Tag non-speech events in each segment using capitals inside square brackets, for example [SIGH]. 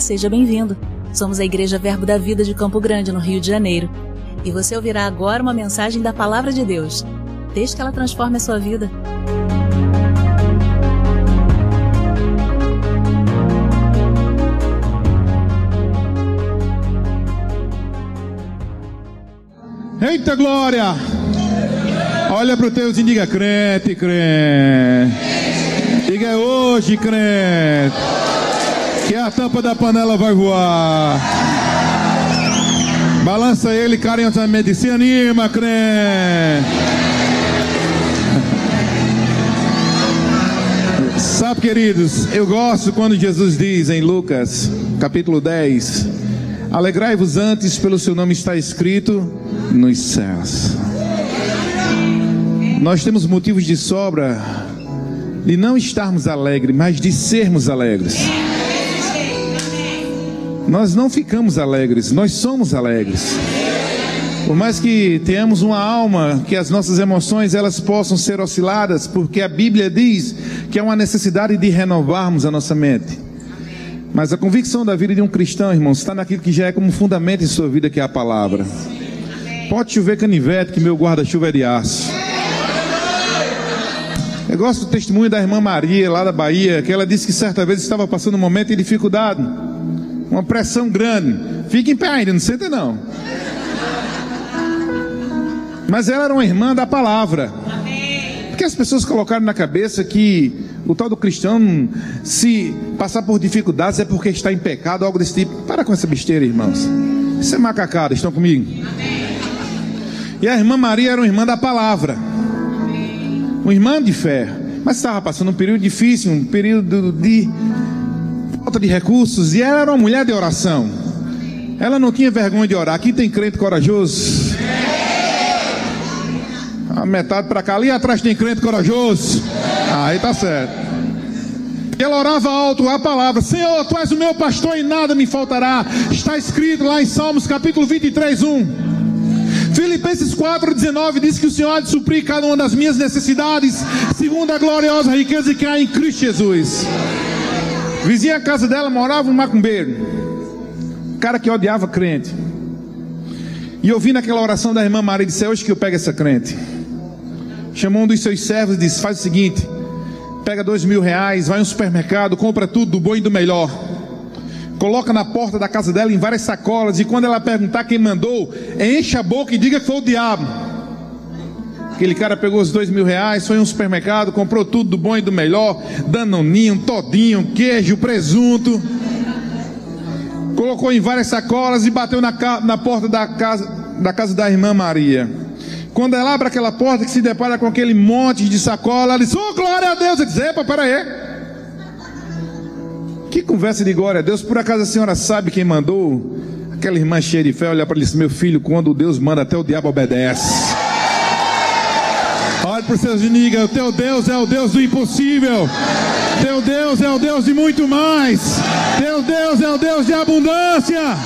Seja bem-vindo. Somos a Igreja Verbo da Vida de Campo Grande, no Rio de Janeiro. E você ouvirá agora uma mensagem da Palavra de Deus. Desde que ela transforme a sua vida. Eita glória! Olha para o teu e diga crente, crente. Diga é hoje, crente. Que a tampa da panela vai voar. Balança ele carinhosamente. Se anima, crente. Sabe, queridos, eu gosto quando Jesus diz em Lucas, capítulo 10: Alegrai-vos antes, pelo seu nome está escrito nos céus. Nós temos motivos de sobra de não estarmos alegres, mas de sermos alegres. Nós não ficamos alegres, nós somos alegres. Por mais que tenhamos uma alma, que as nossas emoções elas possam ser osciladas, porque a Bíblia diz que há uma necessidade de renovarmos a nossa mente. Mas a convicção da vida de um cristão, irmãos, está naquilo que já é como fundamento em sua vida, que é a palavra. Pode chover canivete, que meu guarda-chuva é de aço. Eu gosto do testemunho da irmã Maria, lá da Bahia, que ela disse que certa vez estava passando um momento de dificuldade, uma pressão grande. Fique em pé ainda, não senta não. Mas ela era uma irmã da palavra. Porque as pessoas colocaram na cabeça que o tal do cristão, se passar por dificuldades, é porque está em pecado, algo desse tipo. Para com essa besteira, irmãos. Isso é macacada, estão comigo? E a irmã Maria era uma irmã da palavra, uma irmã de fé, mas estava passando um período difícil, um período de falta de recursos, e ela era uma mulher de oração. Ela não tinha vergonha de orar. Aqui tem crente corajoso. A metade para cá, ali atrás tem crente corajoso. Aí tá certo. E ela orava alto a palavra: Senhor, tu és o meu pastor e nada me faltará. Está escrito lá em Salmos capítulo 23, 1. Filipenses 4,19 diz que o Senhor há de suprir cada uma das minhas necessidades, segundo a gloriosa riqueza que há em Cristo Jesus. Vizinha a casa dela morava um macumbeiro, um cara que odiava crente. E ouvindo aquela oração da irmã Maria, disse: é Hoje que eu pego essa crente. Chamou um dos seus servos e disse: Faz o seguinte, pega dois mil reais, vai no supermercado, compra tudo do bom e do melhor coloca na porta da casa dela em várias sacolas, e quando ela perguntar quem mandou, enche a boca e diga que foi o diabo. Aquele cara pegou os dois mil reais, foi em um supermercado, comprou tudo do bom e do melhor, danoninho, todinho, queijo, presunto. Colocou em várias sacolas e bateu na, na porta da casa, da casa da irmã Maria. Quando ela abre aquela porta que se depara com aquele monte de sacola, ela diz: Oh, glória a Deus! Ele diz: Epa, peraí. Que conversa de glória a Deus. Por acaso a senhora sabe quem mandou? Aquela irmã cheia de fé olhar para ele e disse: Meu filho, quando Deus manda, até o diabo obedece. Os seus e O teu Deus é o Deus do impossível. Teu Deus é o Deus de muito mais. Teu Deus é o Deus de abundância.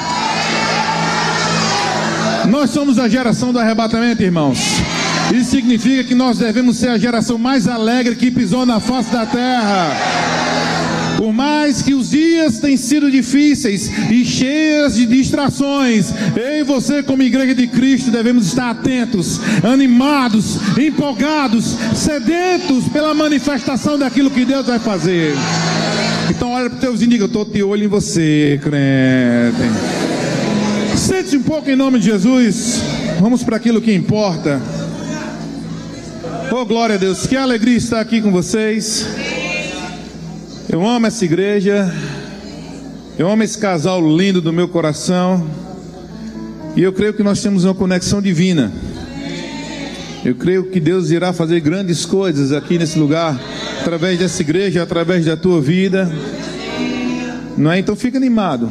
Nós somos a geração do arrebatamento, irmãos. Isso significa que nós devemos ser a geração mais alegre que pisou na face da terra. Por mais que os dias tenham sido difíceis e cheios de distrações, eu e você, como igreja de Cristo, devemos estar atentos, animados, empolgados, sedentos pela manifestação daquilo que Deus vai fazer. Então, olha para os teus diga: Eu estou de olho em você, crente. Sente-se um pouco em nome de Jesus. Vamos para aquilo que importa. Oh, glória a Deus. Que alegria estar aqui com vocês. Eu amo essa igreja. Eu amo esse casal lindo do meu coração. E eu creio que nós temos uma conexão divina. Eu creio que Deus irá fazer grandes coisas aqui nesse lugar, através dessa igreja, através da tua vida. Não é? Então fica animado.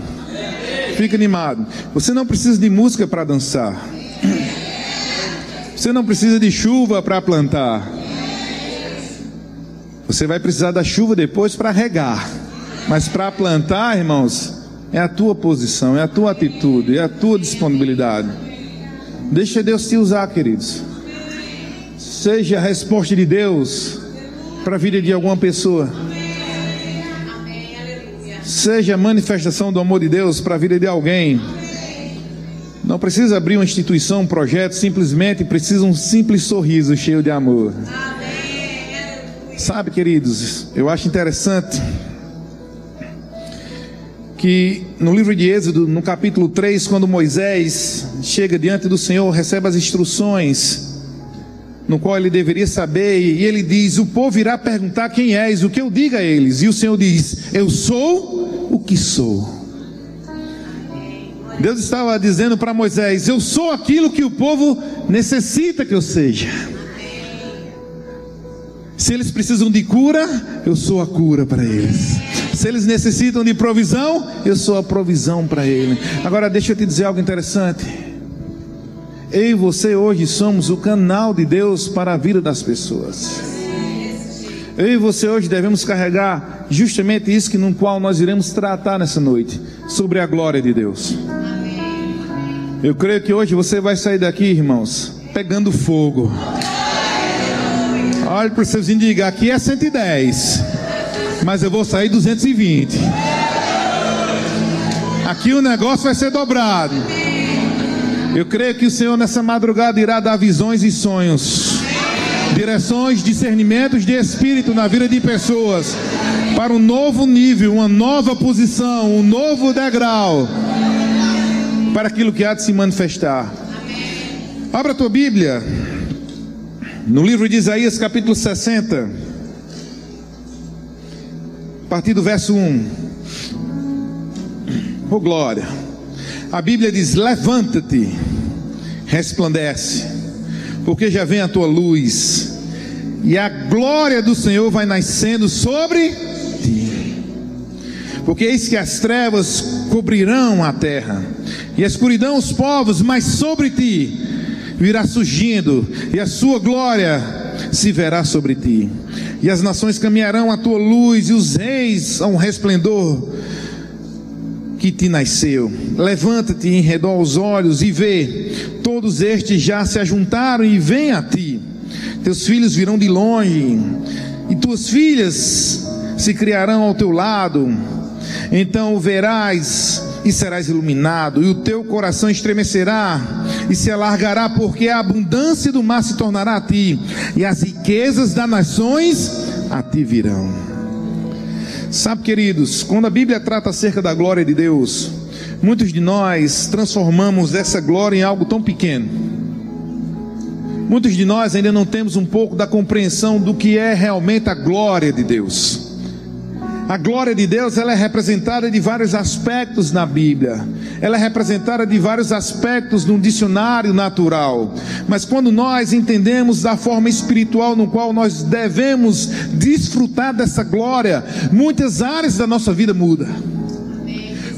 Fica animado. Você não precisa de música para dançar. Você não precisa de chuva para plantar. Você vai precisar da chuva depois para regar. Mas para plantar, irmãos, é a tua posição, é a tua atitude, é a tua disponibilidade. Deixa Deus te usar, queridos. Seja a resposta de Deus para a vida de alguma pessoa. seja manifestação do amor de Deus para a vida de alguém. Não precisa abrir uma instituição, um projeto, simplesmente precisa um simples sorriso cheio de amor. Sabe, queridos, eu acho interessante que no livro de Êxodo, no capítulo 3, quando Moisés chega diante do Senhor, recebe as instruções, no qual ele deveria saber, e ele diz: O povo irá perguntar quem és, o que eu diga a eles. E o Senhor diz: Eu sou o que sou. Deus estava dizendo para Moisés: Eu sou aquilo que o povo necessita que eu seja. Se eles precisam de cura, eu sou a cura para eles. Se eles necessitam de provisão, eu sou a provisão para eles. Agora deixa eu te dizer algo interessante. Eu e você hoje somos o canal de Deus para a vida das pessoas. Eu e você hoje devemos carregar justamente isso que no qual nós iremos tratar nessa noite, sobre a glória de Deus. Eu creio que hoje você vai sair daqui, irmãos, pegando fogo. Olhe para os seus e diga: aqui é 110 mas eu vou sair 220. Aqui o negócio vai ser dobrado. Eu creio que o Senhor nessa madrugada irá dar visões e sonhos, direções, discernimentos de espírito na vida de pessoas para um novo nível, uma nova posição, um novo degrau para aquilo que há de se manifestar. Abra a tua Bíblia no livro de Isaías, capítulo 60 a partir do verso 1. Oh glória. A Bíblia diz: Levanta-te, resplandece, porque já vem a tua luz, e a glória do Senhor vai nascendo sobre ti. Porque eis que as trevas cobrirão a terra, e a escuridão os povos, mas sobre ti virá surgindo, e a sua glória se verá sobre ti e as nações caminharão à tua luz, e os reis ao resplendor que te nasceu. Levanta-te em redor os olhos e vê, todos estes já se ajuntaram e vêm a ti. Teus filhos virão de longe, e tuas filhas se criarão ao teu lado. Então o verás e serás iluminado, e o teu coração estremecerá e se alargará, porque a abundância do mar se tornará a ti, e as riquezas das nações a ti virão. Sabe, queridos, quando a Bíblia trata acerca da glória de Deus, muitos de nós transformamos essa glória em algo tão pequeno. Muitos de nós ainda não temos um pouco da compreensão do que é realmente a glória de Deus. A glória de Deus ela é representada de vários aspectos na Bíblia. Ela é representada de vários aspectos no dicionário natural. Mas quando nós entendemos da forma espiritual no qual nós devemos desfrutar dessa glória, muitas áreas da nossa vida mudam.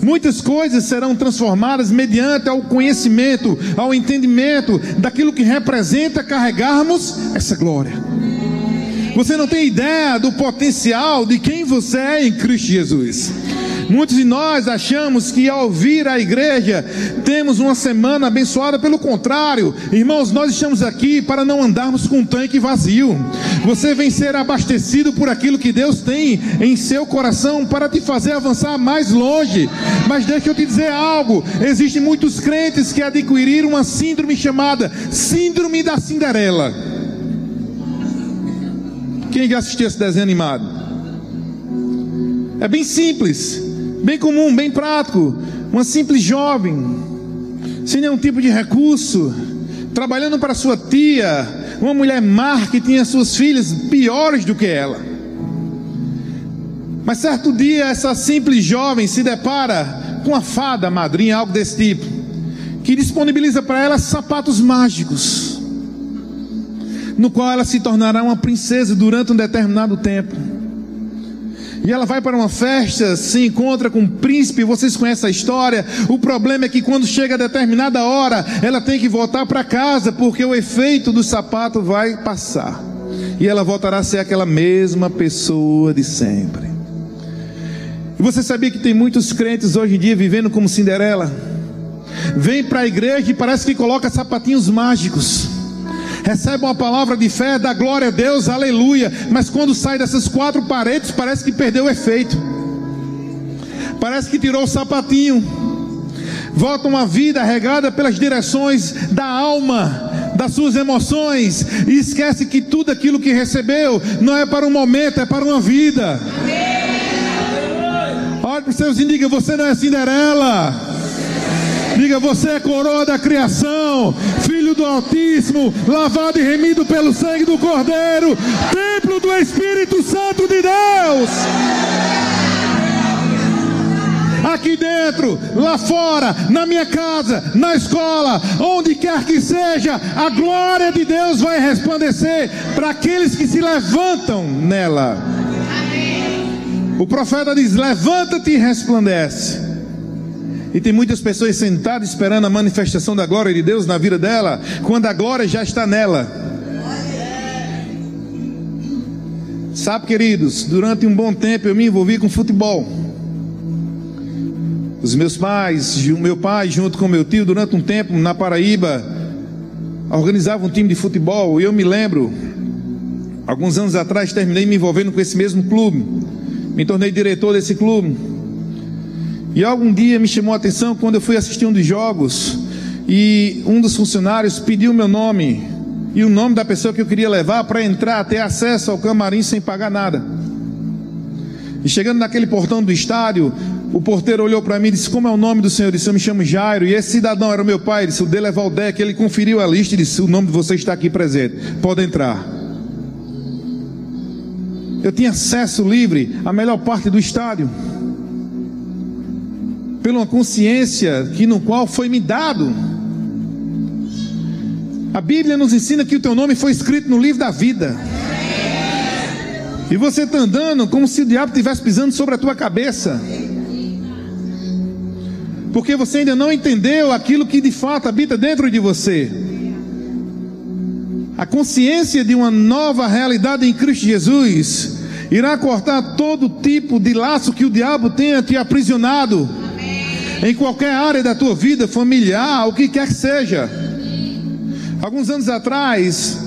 Muitas coisas serão transformadas mediante ao conhecimento, ao entendimento daquilo que representa carregarmos essa glória. Você não tem ideia do potencial de quem você é em Cristo Jesus. Muitos de nós achamos que ao vir à igreja temos uma semana abençoada, pelo contrário, irmãos, nós estamos aqui para não andarmos com um tanque vazio. Você vem ser abastecido por aquilo que Deus tem em seu coração para te fazer avançar mais longe. Mas deixa eu te dizer algo: existem muitos crentes que adquiriram uma síndrome chamada Síndrome da Cinderela. Quem já assistiu esse desenho animado? É bem simples, bem comum, bem prático. Uma simples jovem, sem nenhum tipo de recurso, trabalhando para sua tia, uma mulher má que tinha suas filhas piores do que ela. Mas certo dia, essa simples jovem se depara com a fada madrinha, algo desse tipo, que disponibiliza para ela sapatos mágicos no qual ela se tornará uma princesa durante um determinado tempo. E ela vai para uma festa, se encontra com um príncipe, vocês conhecem a história. O problema é que quando chega a determinada hora, ela tem que voltar para casa, porque o efeito do sapato vai passar. E ela voltará a ser aquela mesma pessoa de sempre. E você sabia que tem muitos crentes hoje em dia vivendo como Cinderela? Vem para a igreja e parece que coloca sapatinhos mágicos recebe uma palavra de fé, dá glória a Deus, aleluia, mas quando sai dessas quatro paredes, parece que perdeu o efeito. parece que tirou o sapatinho. Volta uma vida regada pelas direções da alma, das suas emoções, e esquece que tudo aquilo que recebeu não é para um momento, é para uma vida. Olhe para os seus e diga: Você não é Cinderela. Diga, você é coroa da criação, filho do Altíssimo, lavado e remido pelo sangue do Cordeiro, templo do Espírito Santo de Deus. Aqui dentro, lá fora, na minha casa, na escola, onde quer que seja, a glória de Deus vai resplandecer para aqueles que se levantam nela. O profeta diz: Levanta-te e resplandece. E tem muitas pessoas sentadas esperando a manifestação da glória de Deus na vida dela, quando a glória já está nela. Sabe, queridos, durante um bom tempo eu me envolvi com futebol. Os meus pais, o meu pai junto com meu tio, durante um tempo na Paraíba, organizavam um time de futebol. E eu me lembro, alguns anos atrás, terminei me envolvendo com esse mesmo clube. Me tornei diretor desse clube. E algum dia me chamou a atenção quando eu fui assistir um dos jogos e um dos funcionários pediu meu nome e o nome da pessoa que eu queria levar para entrar, ter acesso ao camarim sem pagar nada. E chegando naquele portão do estádio, o porteiro olhou para mim e disse: Como é o nome do senhor? Eu disse: Eu me chamo Jairo. E esse cidadão era o meu pai. Ele disse: O dele é Valdec. Ele conferiu a lista e disse: O nome de você está aqui presente. Pode entrar. Eu tinha acesso livre à melhor parte do estádio pela consciência que no qual foi me dado. A Bíblia nos ensina que o teu nome foi escrito no livro da vida. E você está andando como se o diabo estivesse pisando sobre a tua cabeça. Porque você ainda não entendeu aquilo que de fato habita dentro de você. A consciência de uma nova realidade em Cristo Jesus irá cortar todo tipo de laço que o diabo tenha te aprisionado em qualquer área da tua vida, familiar, o que quer que seja. Alguns anos atrás,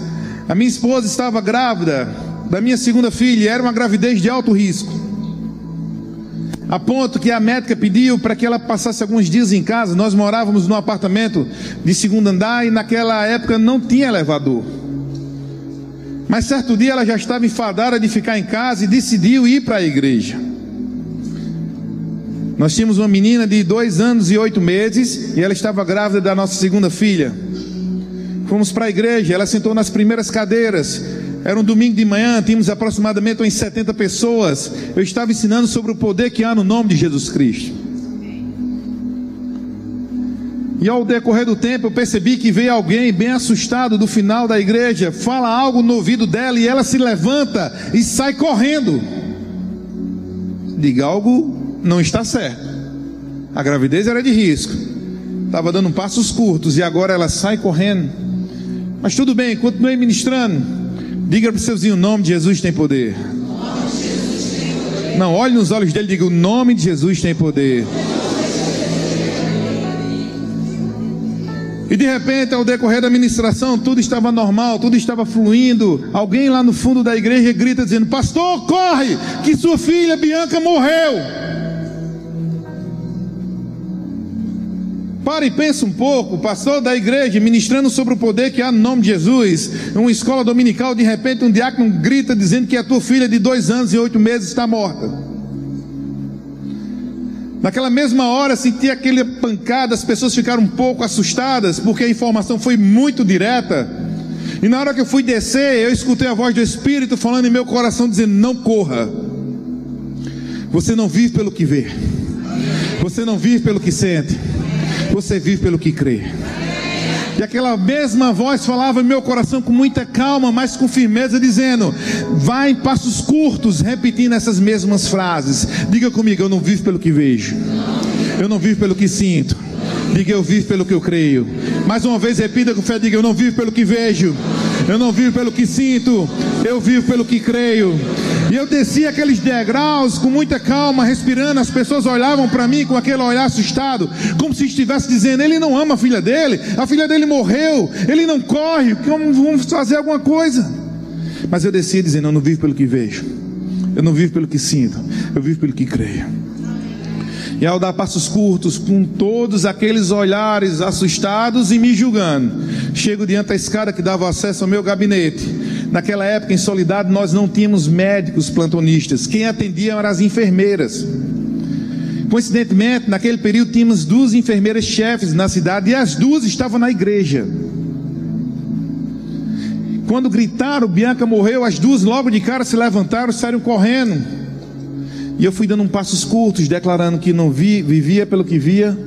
a minha esposa estava grávida da minha segunda filha, era uma gravidez de alto risco. A ponto que a médica pediu para que ela passasse alguns dias em casa. Nós morávamos num apartamento de segundo andar e naquela época não tinha elevador. Mas certo dia ela já estava enfadada de ficar em casa e decidiu ir para a igreja. Nós tínhamos uma menina de dois anos e oito meses e ela estava grávida da nossa segunda filha. Fomos para a igreja, ela sentou nas primeiras cadeiras. Era um domingo de manhã, tínhamos aproximadamente umas 70 pessoas. Eu estava ensinando sobre o poder que há no nome de Jesus Cristo. E ao decorrer do tempo, eu percebi que veio alguém bem assustado do final da igreja, fala algo no ouvido dela e ela se levanta e sai correndo. Diga algo não está certo. A gravidez era de risco. Estava dando passos curtos e agora ela sai correndo. Mas tudo bem, continue ministrando. Diga para o seuzinho: o nome de Jesus tem poder. Não, olhe nos olhos dele e diga: o nome de Jesus tem poder. E de repente, ao decorrer da ministração, tudo estava normal, tudo estava fluindo. Alguém lá no fundo da igreja grita dizendo: Pastor, corre, que sua filha Bianca morreu. Para e pensa um pouco, pastor da igreja ministrando sobre o poder que há no nome de Jesus, uma escola dominical, de repente um diácono grita dizendo que a tua filha de dois anos e oito meses está morta. Naquela mesma hora senti aquele pancada, as pessoas ficaram um pouco assustadas, porque a informação foi muito direta. E na hora que eu fui descer, eu escutei a voz do Espírito falando em meu coração, dizendo: Não corra. Você não vive pelo que vê, você não vive pelo que sente. Você vive pelo que crê. E aquela mesma voz falava em meu coração com muita calma, mas com firmeza, dizendo: Vá em passos curtos, repetindo essas mesmas frases. Diga comigo: Eu não vivo pelo que vejo, eu não vivo pelo que sinto. Diga: Eu vivo pelo que eu creio. Mais uma vez, repita com fé: Diga: Eu não vivo pelo que vejo, eu não vivo pelo que sinto, eu vivo pelo que creio. E eu desci aqueles degraus com muita calma, respirando. As pessoas olhavam para mim com aquele olhar assustado, como se estivesse dizendo: Ele não ama a filha dele, a filha dele morreu, ele não corre, vamos fazer alguma coisa. Mas eu desci dizendo: Eu não vivo pelo que vejo, eu não vivo pelo que sinto, eu vivo pelo que creio. E ao dar passos curtos, com todos aqueles olhares assustados e me julgando, chego diante da escada que dava acesso ao meu gabinete. Naquela época, em Solidade, nós não tínhamos médicos plantonistas. Quem atendia eram as enfermeiras. Coincidentemente, naquele período, tínhamos duas enfermeiras chefes na cidade e as duas estavam na igreja. Quando gritaram, Bianca morreu, as duas logo de cara se levantaram saíram correndo. E eu fui dando um passos curtos, declarando que não vi, vivia pelo que via,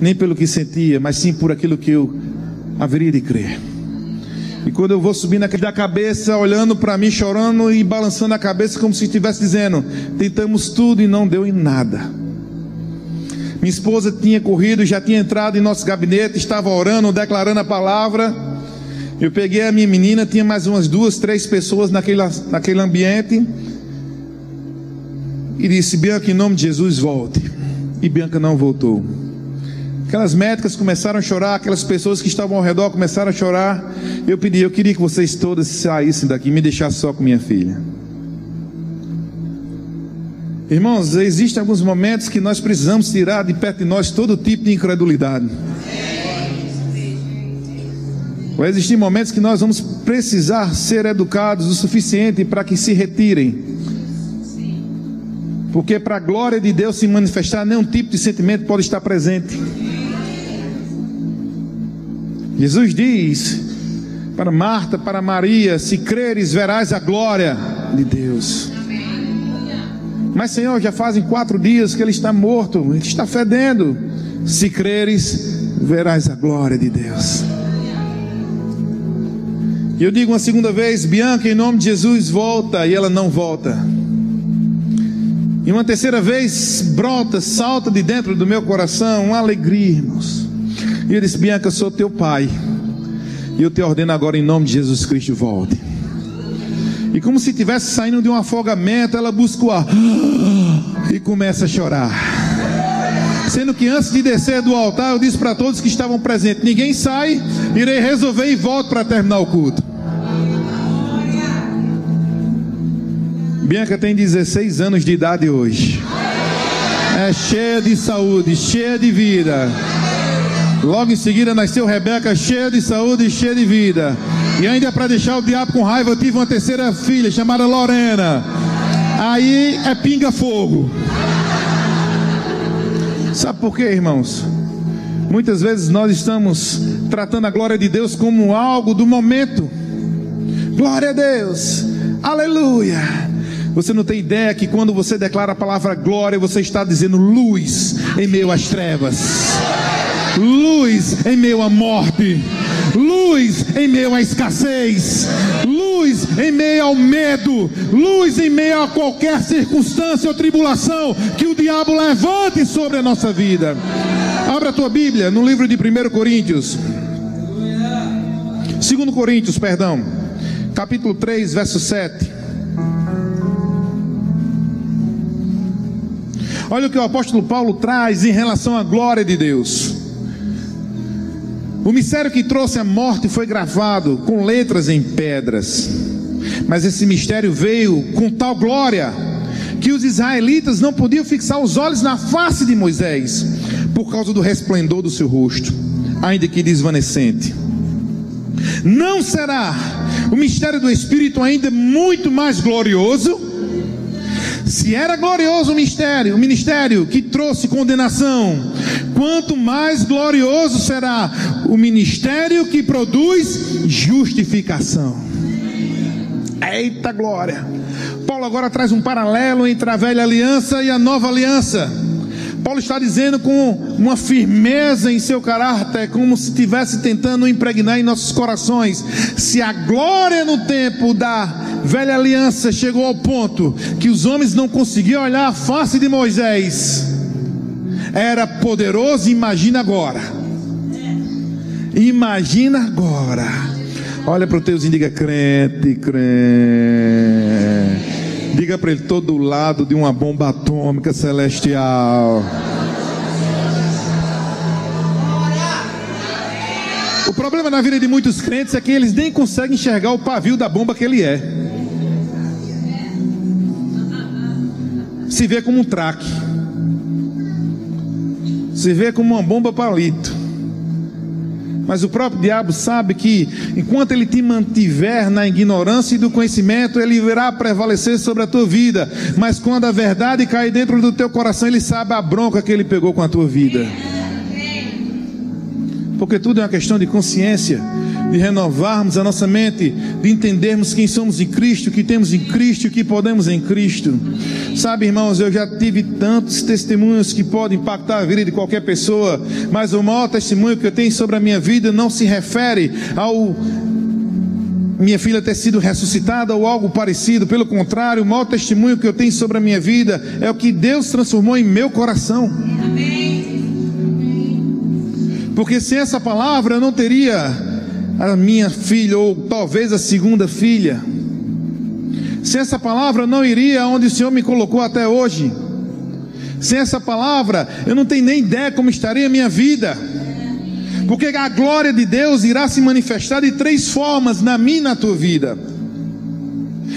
nem pelo que sentia, mas sim por aquilo que eu haveria de crer. E quando eu vou subindo da cabeça, olhando para mim, chorando e balançando a cabeça, como se estivesse dizendo: tentamos tudo e não deu em nada. Minha esposa tinha corrido, já tinha entrado em nosso gabinete, estava orando, declarando a palavra. Eu peguei a minha menina, tinha mais umas duas, três pessoas naquele, naquele ambiente. E disse: Bianca, em nome de Jesus, volte. E Bianca não voltou. Aquelas médicas começaram a chorar, aquelas pessoas que estavam ao redor começaram a chorar. Eu pedi, eu queria que vocês todas saíssem daqui e me deixassem só com minha filha. Irmãos, existem alguns momentos que nós precisamos tirar de perto de nós todo tipo de incredulidade. Vai existir momentos que nós vamos precisar ser educados o suficiente para que se retirem. Porque para a glória de Deus se manifestar, nenhum tipo de sentimento pode estar presente. Jesus diz para Marta, para Maria: Se creres, verás a glória de Deus. Mas, Senhor, já fazem quatro dias que ele está morto, ele está fedendo. Se creres, verás a glória de Deus. E eu digo uma segunda vez: Bianca, em nome de Jesus, volta. E ela não volta. E uma terceira vez, brota, salta de dentro do meu coração uma alegria, irmãos. E eu disse: Bianca, eu sou teu pai. E eu te ordeno agora, em nome de Jesus Cristo, volte. E como se estivesse saindo de um afogamento, ela busca o [GASPS] ar e começa a chorar. Sendo que antes de descer do altar, eu disse para todos que estavam presentes: ninguém sai, irei resolver e volto para terminar o culto. Bianca tem 16 anos de idade hoje. É cheia de saúde, cheia de vida. Logo em seguida nasceu Rebeca, cheia de saúde e cheia de vida. E ainda para deixar o diabo com raiva, eu tive uma terceira filha chamada Lorena. Aí é pinga-fogo. Sabe por quê, irmãos? Muitas vezes nós estamos tratando a glória de Deus como algo do momento. Glória a Deus, aleluia. Você não tem ideia que quando você declara a palavra glória, você está dizendo luz em meio às trevas, luz em meio à morte, luz em meio à escassez, luz em meio ao medo, luz em meio a qualquer circunstância ou tribulação que o diabo levante sobre a nossa vida. Abra a tua Bíblia no livro de 1 Coríntios. 2 Coríntios, perdão. Capítulo 3, verso 7. Olha o que o apóstolo Paulo traz em relação à glória de Deus. O mistério que trouxe a morte foi gravado com letras em pedras. Mas esse mistério veio com tal glória que os israelitas não podiam fixar os olhos na face de Moisés por causa do resplendor do seu rosto, ainda que desvanecente. Não será o mistério do Espírito ainda muito mais glorioso? Se era glorioso o mistério, o ministério que trouxe condenação, quanto mais glorioso será o ministério que produz justificação. Eita glória! Paulo agora traz um paralelo entre a velha aliança e a nova aliança. Paulo está dizendo com uma firmeza em seu caráter, como se estivesse tentando impregnar em nossos corações. Se a glória no tempo da velha aliança chegou ao ponto que os homens não conseguiam olhar a face de Moisés, era poderoso, imagina agora. Imagina agora. Olha para o teu e diga crente, crente. Diga para ele todo lado de uma bomba atômica celestial. O problema na vida de muitos crentes é que eles nem conseguem enxergar o pavio da bomba que ele é. Se vê como um traque. se vê como uma bomba palito. Mas o próprio diabo sabe que enquanto ele te mantiver na ignorância e do conhecimento, ele virá prevalecer sobre a tua vida. Mas quando a verdade cair dentro do teu coração, ele sabe a bronca que ele pegou com a tua vida. Porque tudo é uma questão de consciência de renovarmos a nossa mente, de entendermos quem somos em Cristo, que temos em Cristo e que podemos em Cristo. Sabe, irmãos, eu já tive tantos testemunhos que podem impactar a vida de qualquer pessoa, mas o maior testemunho que eu tenho sobre a minha vida não se refere ao minha filha ter sido ressuscitada ou algo parecido. Pelo contrário, o maior testemunho que eu tenho sobre a minha vida é o que Deus transformou em meu coração. Porque sem essa palavra eu não teria a minha filha, ou talvez a segunda filha. Sem essa palavra, não iria onde o Senhor me colocou até hoje. Sem essa palavra, eu não tenho nem ideia como estaria a minha vida. Porque a glória de Deus irá se manifestar de três formas na minha e na tua vida.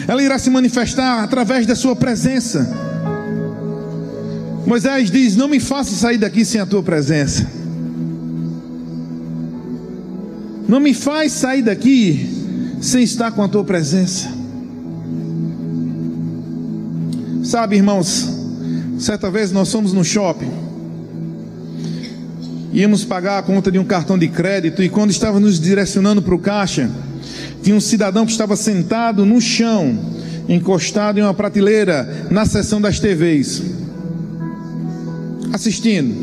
Ela irá se manifestar através da sua presença. Moisés diz: Não me faça sair daqui sem a tua presença. Não me faz sair daqui sem estar com a tua presença. Sabe, irmãos, certa vez nós fomos no shopping. Íamos pagar a conta de um cartão de crédito e quando estava nos direcionando para o caixa, tinha um cidadão que estava sentado no chão, encostado em uma prateleira na seção das TVs, assistindo.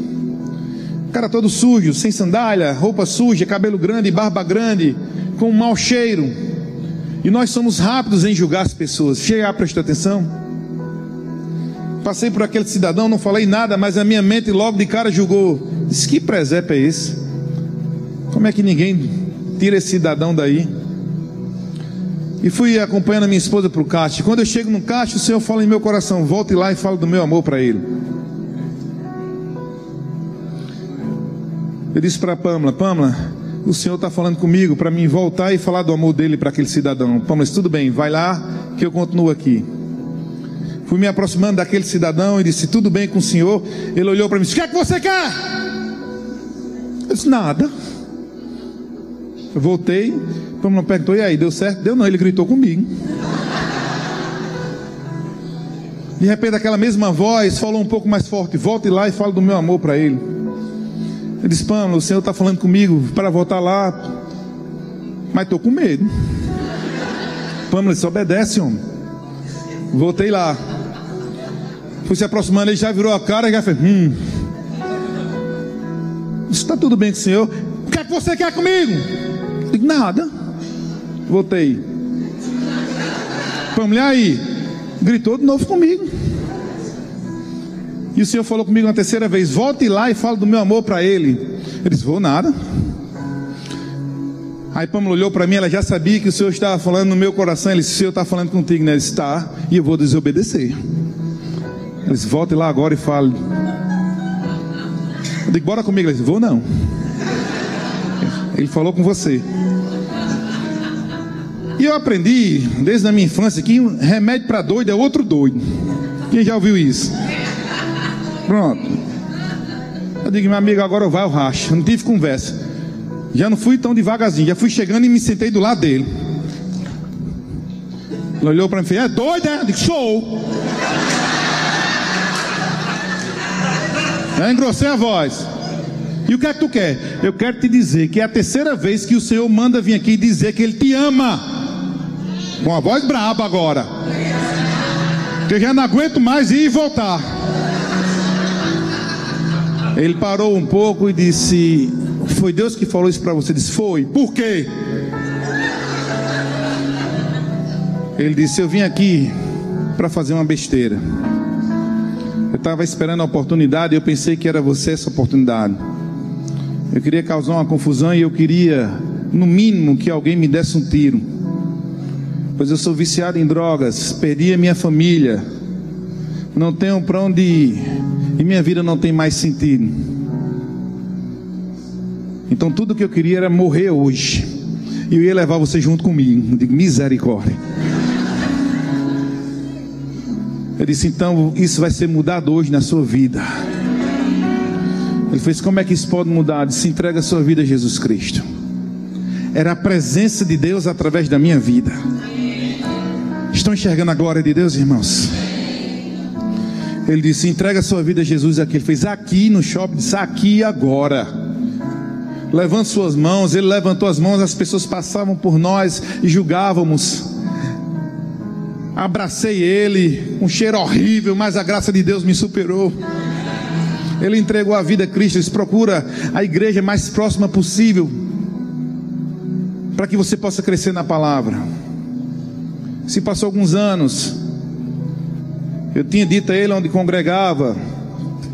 O cara todo sujo, sem sandália, roupa suja, cabelo grande, barba grande, com um mau cheiro. E nós somos rápidos em julgar as pessoas. Chega, presta atenção. Passei por aquele cidadão, não falei nada, mas a minha mente logo de cara julgou. Disse, que presépio é esse? Como é que ninguém tira esse cidadão daí? E fui acompanhando a minha esposa para o caixa. Quando eu chego no caixa, o Senhor fala em meu coração: volte lá e fala do meu amor para ele. Eu disse para a Pamela: Pamela, o Senhor está falando comigo para mim voltar e falar do amor dele para aquele cidadão. Pamela tudo bem, vai lá que eu continuo aqui. Fui me aproximando daquele cidadão e disse: tudo bem com o Senhor. Ele olhou para mim e disse: o que é que você quer? Eu disse: nada. Eu voltei, Pamela perguntou: e aí, deu certo? Deu não, ele gritou comigo. De repente, aquela mesma voz falou um pouco mais forte: volte lá e fale do meu amor para ele. Ele disse: Pamela, o Senhor está falando comigo para voltar lá, mas estou com medo. Pamela disse: obedece, homem. Voltei lá. Fui se aproximando, ele já virou a cara e já fez: Hum. Está tudo bem com o Senhor? O que é que você quer comigo? Eu digo: Nada. Voltei. E aí? Gritou de novo comigo. E o Senhor falou comigo uma terceira vez: volte lá e fale do meu amor para ele. Ele disse: Vou nada. Aí Pamela olhou para mim, ela já sabia que o Senhor estava falando no meu coração. Ele disse: O Senhor está falando contigo, né? Ele disse: Está, e eu vou desobedecer. Ele disse: Volte lá agora e fale. Eu digo: Bora comigo. Ele disse: Vou não. Ele falou com você. E eu aprendi, desde a minha infância, que remédio para doido é outro doido. Quem já ouviu isso? Pronto. Eu digo, meu amigo, agora vai o racha. Não tive conversa. Já não fui tão devagarzinho. Já fui chegando e me sentei do lado dele. Ele olhou para mim e fez, é doido, é? Eu digo, sou. Eu engrossei a voz. E o que é que tu quer? Eu quero te dizer que é a terceira vez que o Senhor manda vir aqui dizer que Ele te ama. Com a voz braba agora. Que eu já não aguento mais ir e voltar. Ele parou um pouco e disse: Foi Deus que falou isso para você? Disse: Foi. Por quê? Ele disse: Eu vim aqui para fazer uma besteira. Eu estava esperando a oportunidade e eu pensei que era você essa oportunidade. Eu queria causar uma confusão e eu queria, no mínimo, que alguém me desse um tiro. Pois eu sou viciado em drogas, perdi a minha família, não tenho para onde ir e minha vida não tem mais sentido. Então tudo que eu queria era morrer hoje. E eu ia levar você junto comigo. Eu digo, misericórdia. Eu disse, então isso vai ser mudado hoje na sua vida. Ele fez: Como é que isso pode mudar? Ele se entrega a sua vida a Jesus Cristo. Era a presença de Deus através da minha vida. Estão enxergando a glória de Deus, irmãos? Ele disse: entrega a sua vida a Jesus aqui. Ele fez aqui no shopping, disse aqui agora. Levante suas mãos. Ele levantou as mãos, as pessoas passavam por nós e julgávamos. Abracei ele, um cheiro horrível, mas a graça de Deus me superou. Ele entregou a vida a Cristo. Ele procura a igreja mais próxima possível para que você possa crescer na palavra. Se passou alguns anos, eu tinha dito a ele onde congregava,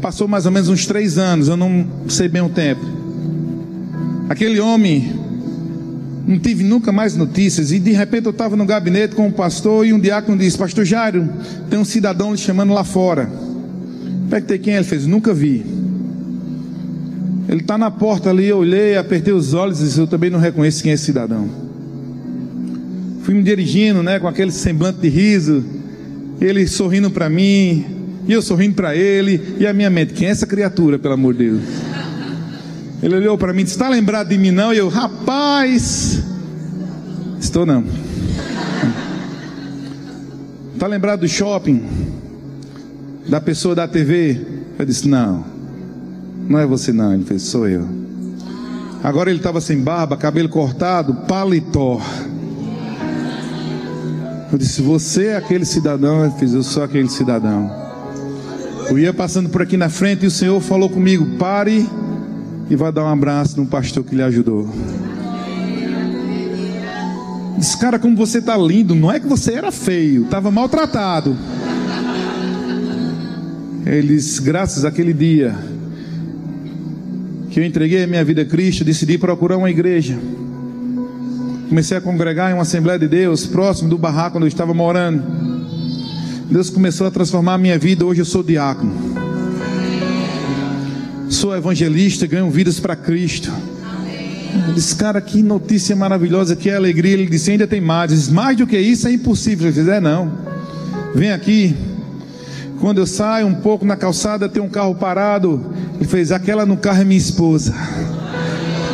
passou mais ou menos uns três anos, eu não sei bem o tempo. Aquele homem, não tive nunca mais notícias, e de repente eu estava no gabinete com o um pastor e um diácono disse: Pastor Jairo, tem um cidadão lhe chamando lá fora. Perguntei quem ele fez: Nunca vi. Ele está na porta ali, eu olhei, apertei os olhos e disse: Eu também não reconheço quem é esse cidadão. Fui me dirigindo, né, com aquele semblante de riso, ele sorrindo para mim, e eu sorrindo para ele, e a minha mente, quem é essa criatura, pelo amor de Deus? Ele olhou para mim e disse: Está lembrado de mim não? E eu, rapaz, estou não. Está [LAUGHS] lembrado do shopping? Da pessoa da TV? Eu disse: Não, não é você não. Ele fez: Sou eu. Agora ele estava sem barba, cabelo cortado, paletó. Eu disse: Você é aquele cidadão? Eu fiz: Eu sou aquele cidadão. Eu ia passando por aqui na frente e o Senhor falou comigo: Pare e vai dar um abraço no pastor que lhe ajudou. Disse, cara, como você está lindo. Não é que você era feio, estava maltratado. Ele disse, graças àquele dia que eu entreguei a minha vida a Cristo, decidi procurar uma igreja. Comecei a congregar em uma Assembleia de Deus, próximo do barraco onde eu estava morando. Deus começou a transformar a minha vida. Hoje eu sou diácono. Sou evangelista, ganho vidas para Cristo. Ele disse, cara, que notícia maravilhosa, que alegria. Ele disse, ainda tem mais. Ele disse, mais do que isso é impossível. Ele disse, é não. Vem aqui. Quando eu saio um pouco na calçada, tem um carro parado. Ele fez, aquela no carro é minha esposa.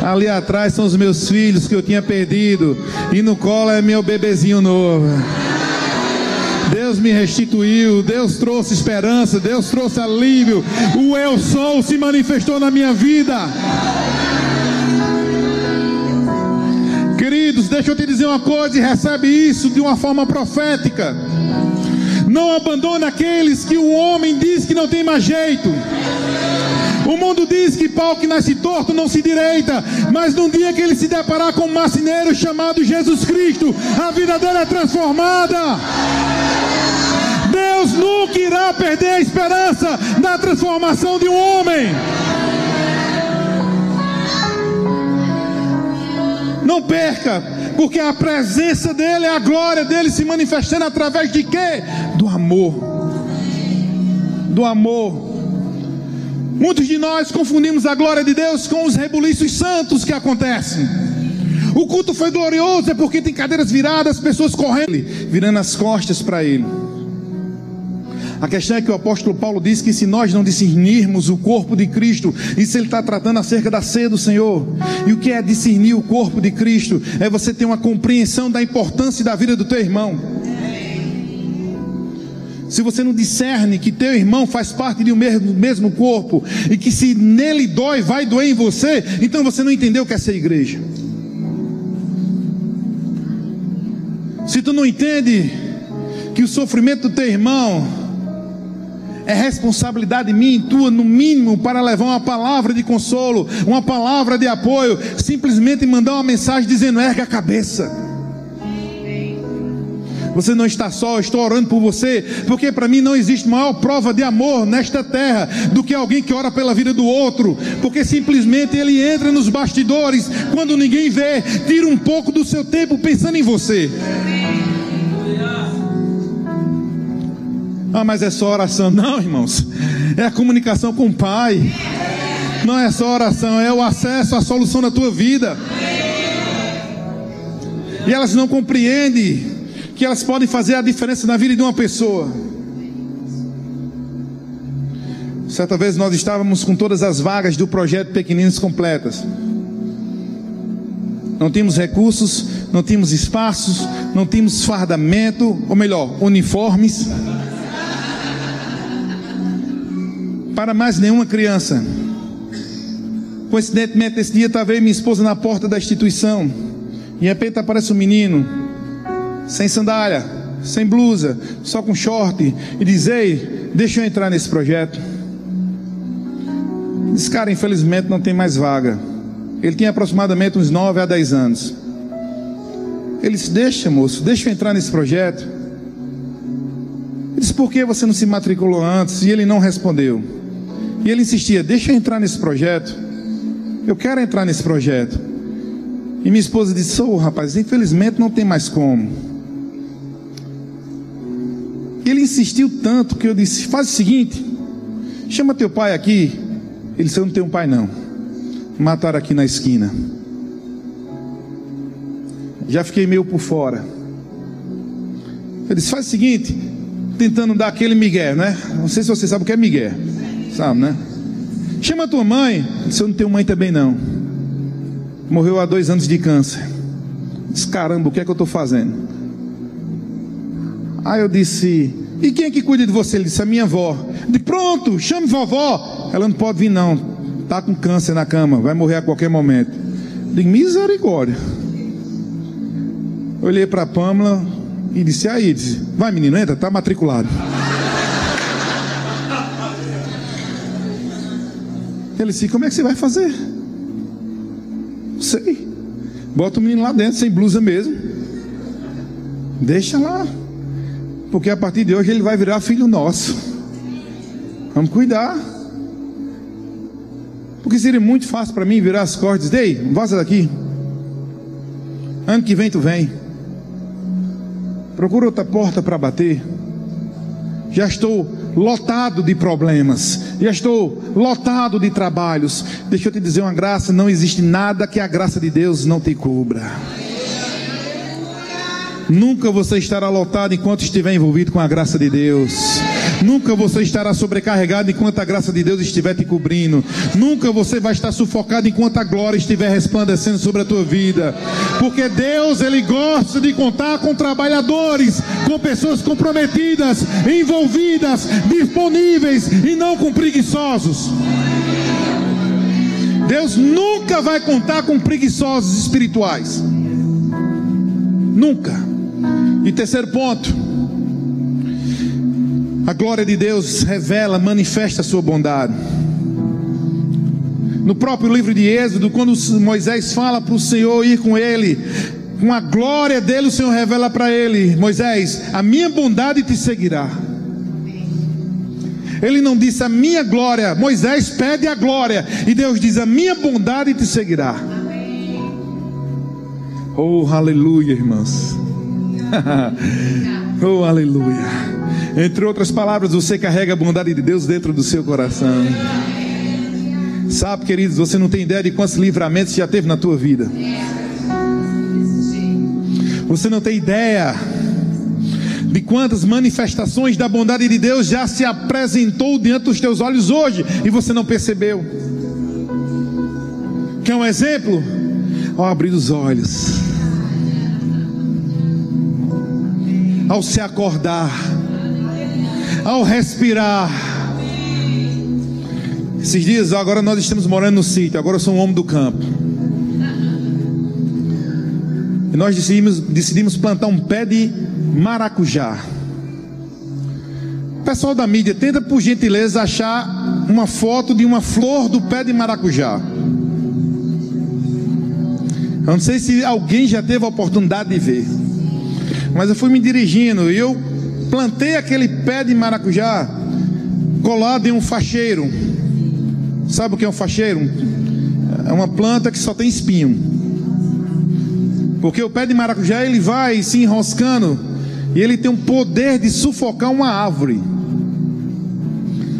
Ali atrás são os meus filhos que eu tinha perdido. E no colo é meu bebezinho novo. Deus me restituiu, Deus trouxe esperança, Deus trouxe alívio. O eu sou se manifestou na minha vida. Queridos, deixa eu te dizer uma coisa e recebe isso de uma forma profética. Não abandone aqueles que o homem diz que não tem mais jeito. O mundo diz que pau que nasce torto não se direita, mas num dia que ele se deparar com um marceneiro chamado Jesus Cristo, a vida dele é transformada. Deus nunca irá perder a esperança da transformação de um homem. Não perca, porque a presença dele, a glória dele se manifestando através de quê? Do amor. Do amor. Muitos de nós confundimos a glória de Deus com os rebuliços santos que acontecem. O culto foi glorioso é porque tem cadeiras viradas, pessoas correndo, virando as costas para ele. A questão é que o apóstolo Paulo diz que se nós não discernirmos o corpo de Cristo, isso ele está tratando acerca da ceia do Senhor. E o que é discernir o corpo de Cristo? É você ter uma compreensão da importância da vida do teu irmão se você não discerne que teu irmão faz parte de um mesmo, mesmo corpo e que se nele dói, vai doer em você, então você não entendeu o que é ser igreja. Se tu não entende que o sofrimento do teu irmão é responsabilidade minha e tua, no mínimo, para levar uma palavra de consolo, uma palavra de apoio, simplesmente mandar uma mensagem dizendo: erga a cabeça. Você não está só, estou orando por você, porque para mim não existe maior prova de amor nesta terra do que alguém que ora pela vida do outro, porque simplesmente ele entra nos bastidores quando ninguém vê, tira um pouco do seu tempo pensando em você. Ah, mas é só oração. [LAUGHS] Não, irmãos. É a comunicação com o Pai. Não é só oração, é o acesso à solução da tua vida. E elas não compreendem que elas podem fazer a diferença na vida de uma pessoa. Certa vez nós estávamos com todas as vagas do projeto Pequeninos completas. Não tínhamos recursos, não tínhamos espaços, não tínhamos fardamento, ou melhor, uniformes. Para mais nenhuma criança. Coincidentemente, esse dia estava eu e minha esposa na porta da instituição. E de repente aparece um menino, sem sandália, sem blusa, só com short, e diz: Ei, deixa eu entrar nesse projeto. Diz, cara, infelizmente não tem mais vaga. Ele tinha aproximadamente uns 9 a 10 anos. Ele disse: Deixa, moço, deixa eu entrar nesse projeto. Ele disse: Por que você não se matriculou antes? E ele não respondeu. E ele insistia: Deixa eu entrar nesse projeto. Eu quero entrar nesse projeto. E minha esposa disse: Sou, oh, rapaz, infelizmente não tem mais como. Ele insistiu tanto que eu disse: Faz o seguinte, chama teu pai aqui. Ele disse: Eu não tenho pai, não. Mataram aqui na esquina. Já fiquei meio por fora. Eu disse: Faz o seguinte, tentando dar aquele migué, né? Não sei se você sabe o que é migué, sabe, né? Chama tua mãe. Disse, eu não tenho mãe também não. Morreu há dois anos de câncer. Disse, caramba, o que é que eu estou fazendo? Aí eu disse, e quem é que cuida de você? Ele disse, a minha avó. De pronto, chame vovó. Ela não pode vir não. Está com câncer na cama, vai morrer a qualquer momento. De misericórdia. Olhei para a Pâmela e disse, aí, disse, vai menino, entra, está matriculado. Ele disse: Como é que você vai fazer? Não sei. Bota o menino lá dentro, sem blusa mesmo. Deixa lá. Porque a partir de hoje ele vai virar filho nosso. Vamos cuidar. Porque seria muito fácil para mim virar as cordas e dizer: Ei, vaza daqui. Ano que vem tu vem. Procura outra porta para bater. Já estou lotado de problemas, já estou lotado de trabalhos. Deixa eu te dizer uma graça: não existe nada que a graça de Deus não te cubra. Nunca você estará lotado enquanto estiver envolvido com a graça de Deus. Nunca você estará sobrecarregado enquanto a graça de Deus estiver te cobrindo. Nunca você vai estar sufocado enquanto a glória estiver resplandecendo sobre a tua vida. Porque Deus, Ele gosta de contar com trabalhadores, com pessoas comprometidas, envolvidas, disponíveis e não com preguiçosos. Deus nunca vai contar com preguiçosos espirituais. Nunca. E terceiro ponto. A glória de Deus revela, manifesta a sua bondade. No próprio livro de Êxodo, quando Moisés fala para o Senhor ir com ele, com a glória dele, o Senhor revela para ele: Moisés, a minha bondade te seguirá. Ele não disse a minha glória, Moisés pede a glória, e Deus diz: a minha bondade te seguirá. Oh, aleluia, irmãos. [LAUGHS] oh, aleluia. Entre outras palavras, você carrega a bondade de Deus dentro do seu coração. Sabe, queridos, você não tem ideia de quantos livramentos já teve na tua vida. Você não tem ideia de quantas manifestações da bondade de Deus já se apresentou diante dos teus olhos hoje e você não percebeu. Quer um exemplo? Ao abrir os olhos, ao se acordar, ao respirar. Esses dias, agora nós estamos morando no sítio, agora eu sou um homem do campo. E nós decidimos, decidimos plantar um pé de maracujá. Pessoal da mídia, tenta por gentileza achar uma foto de uma flor do pé de maracujá. Eu não sei se alguém já teve a oportunidade de ver. Mas eu fui me dirigindo e eu plantei aquele pé de maracujá colado em um facheiro. Sabe o que é um facheiro? É uma planta que só tem espinho. Porque o pé de maracujá ele vai se enroscando e ele tem um poder de sufocar uma árvore.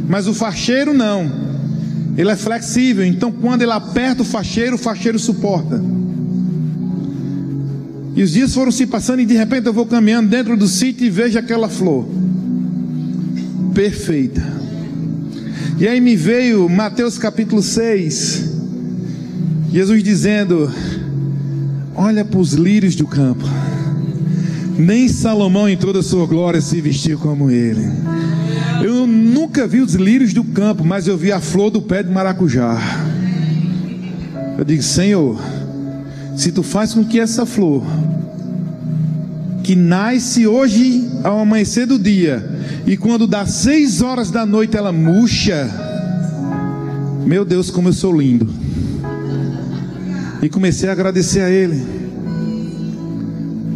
Mas o facheiro não. Ele é flexível, então quando ele aperta o facheiro, o facheiro suporta. E os dias foram se passando e de repente eu vou caminhando dentro do sítio e vejo aquela flor. Perfeita. E aí me veio Mateus capítulo 6, Jesus dizendo: Olha para os lírios do campo, nem Salomão em toda a sua glória se vestiu como ele. Eu nunca vi os lírios do campo, mas eu vi a flor do pé de maracujá. Eu digo, Senhor, se tu faz com que essa flor, que nasce hoje ao amanhecer do dia, e quando dá seis horas da noite ela murcha, meu Deus, como eu sou lindo. E comecei a agradecer a Ele.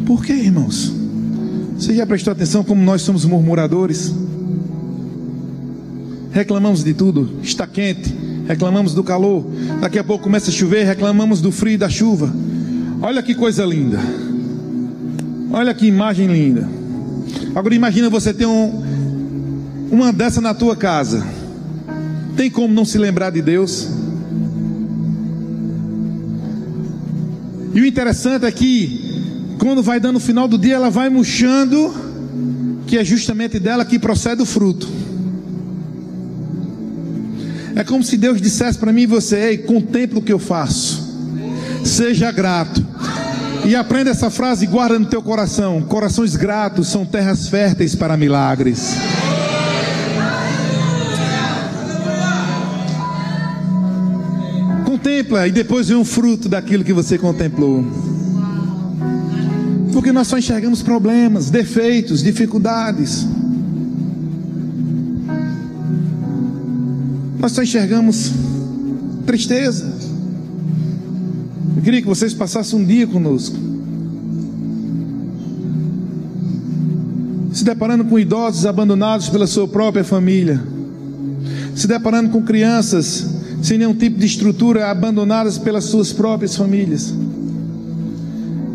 Por quê, irmãos? Você já prestou atenção como nós somos murmuradores? Reclamamos de tudo, está quente, reclamamos do calor, daqui a pouco começa a chover, reclamamos do frio e da chuva. Olha que coisa linda. Olha que imagem linda. Agora imagina você ter um, uma dessa na tua casa. Tem como não se lembrar de Deus? E o interessante é que quando vai dando o final do dia, ela vai murchando, que é justamente dela que procede o fruto. É como se Deus dissesse para mim e você: Ei, contemple o que eu faço, seja grato. E aprenda essa frase e guarda no teu coração: corações gratos são terras férteis para milagres. Contempla e depois vê um fruto daquilo que você contemplou. Porque nós só enxergamos problemas, defeitos, dificuldades. Nós só enxergamos tristeza. Eu queria que vocês passassem um dia conosco. Se deparando com idosos abandonados pela sua própria família. Se deparando com crianças sem nenhum tipo de estrutura abandonadas pelas suas próprias famílias.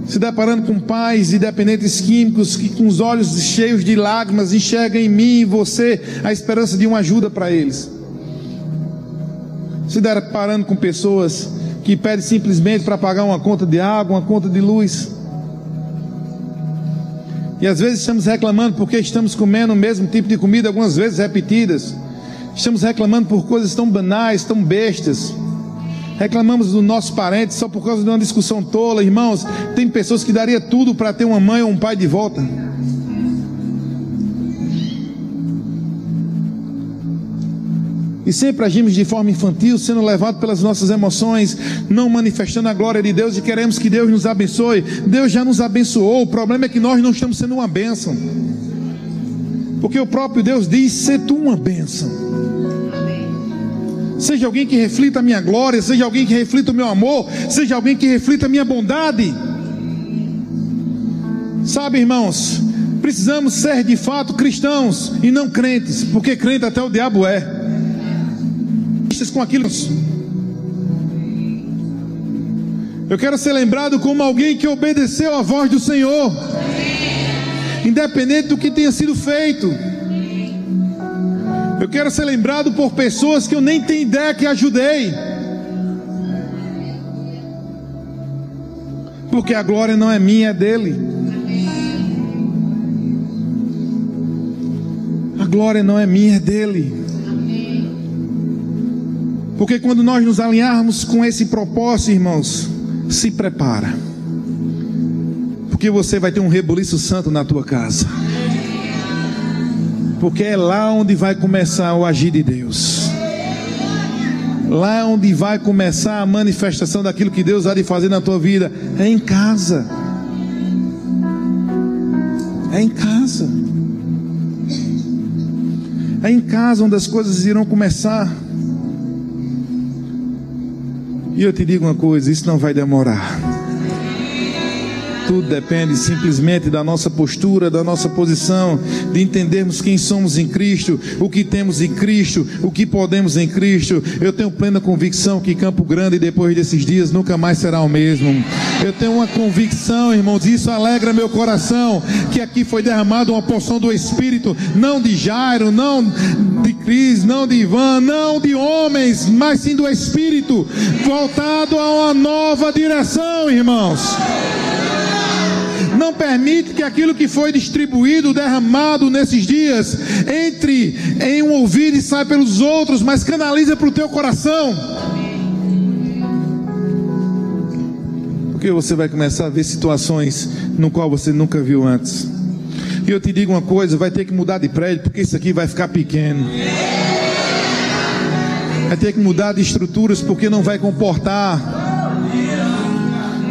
Se deparando com pais e dependentes químicos que, com os olhos cheios de lágrimas, enxergam em mim e você a esperança de uma ajuda para eles se deparando com pessoas que pedem simplesmente para pagar uma conta de água, uma conta de luz. E às vezes estamos reclamando porque estamos comendo o mesmo tipo de comida, algumas vezes repetidas. Estamos reclamando por coisas tão banais, tão bestas. Reclamamos do nosso parente só por causa de uma discussão tola, irmãos. Tem pessoas que daria tudo para ter uma mãe ou um pai de volta. E sempre agimos de forma infantil, sendo levados pelas nossas emoções, não manifestando a glória de Deus e queremos que Deus nos abençoe. Deus já nos abençoou, o problema é que nós não estamos sendo uma bênção. Porque o próprio Deus diz: ser tu uma bênção. Seja alguém que reflita a minha glória, seja alguém que reflita o meu amor, seja alguém que reflita a minha bondade. Sabe, irmãos, precisamos ser de fato cristãos e não crentes, porque crente até o diabo é com aquilo. Eu quero ser lembrado como alguém que obedeceu à voz do Senhor, independente do que tenha sido feito. Eu quero ser lembrado por pessoas que eu nem tenho ideia que ajudei. Porque a glória não é minha, é dele. A glória não é minha, é dele. Porque quando nós nos alinharmos com esse propósito, irmãos, se prepara. Porque você vai ter um rebuliço santo na tua casa. Porque é lá onde vai começar o agir de Deus. Lá onde vai começar a manifestação daquilo que Deus há de fazer na tua vida. É em casa. É em casa. É em casa onde as coisas irão começar. E eu te digo uma coisa: isso não vai demorar. Tudo depende simplesmente da nossa postura, da nossa posição, de entendermos quem somos em Cristo, o que temos em Cristo, o que podemos em Cristo. Eu tenho plena convicção que Campo Grande, depois desses dias, nunca mais será o mesmo. Eu tenho uma convicção, irmãos, e isso alegra meu coração, que aqui foi derramada uma porção do Espírito, não de Jairo, não de Cris, não de Ivan, não de homens, mas sim do Espírito, voltado a uma nova direção, irmãos permite que aquilo que foi distribuído, derramado nesses dias, entre em um ouvido e saia pelos outros, mas canaliza para o teu coração. Porque você vai começar a ver situações no qual você nunca viu antes. E eu te digo uma coisa, vai ter que mudar de prédio, porque isso aqui vai ficar pequeno. Vai ter que mudar de estruturas, porque não vai comportar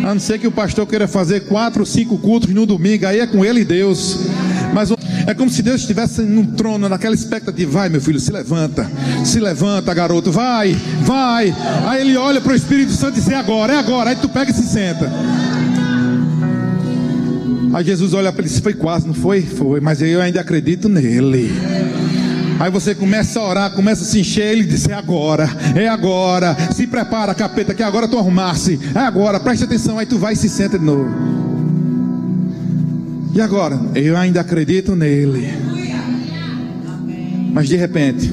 a não ser que o pastor queira fazer quatro, cinco cultos no domingo, aí é com ele e Deus. É como se Deus estivesse num trono, naquela expectativa. Vai, meu filho, se levanta. Se levanta, garoto. Vai, vai. Aí ele olha para o Espírito Santo e diz: É agora, é agora. Aí tu pega e se senta. Aí Jesus olha para ele e diz: Foi quase, não foi? Foi, mas eu ainda acredito nele. Aí você começa a orar, começa a se encher, ele diz: É agora, é agora, se prepara, capeta, que agora tu arrumasse, é agora, preste atenção. Aí tu vai e se senta de novo. E agora? Eu ainda acredito nele. Mas de repente,